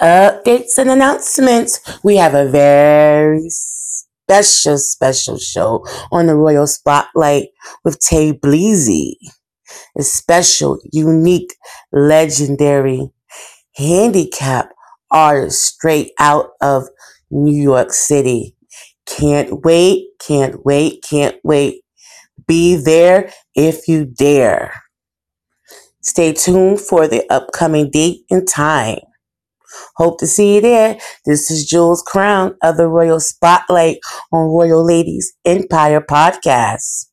updates and announcements. We have a very special, special show on the Royal Spotlight with Tay Bleezy. A special, unique, legendary handicap artist straight out of New York City. Can't wait, can't wait, can't wait. Be there if you dare. Stay tuned for the upcoming date and time. Hope to see you there. This is Jules Crown of the Royal Spotlight on Royal Ladies Empire Podcast.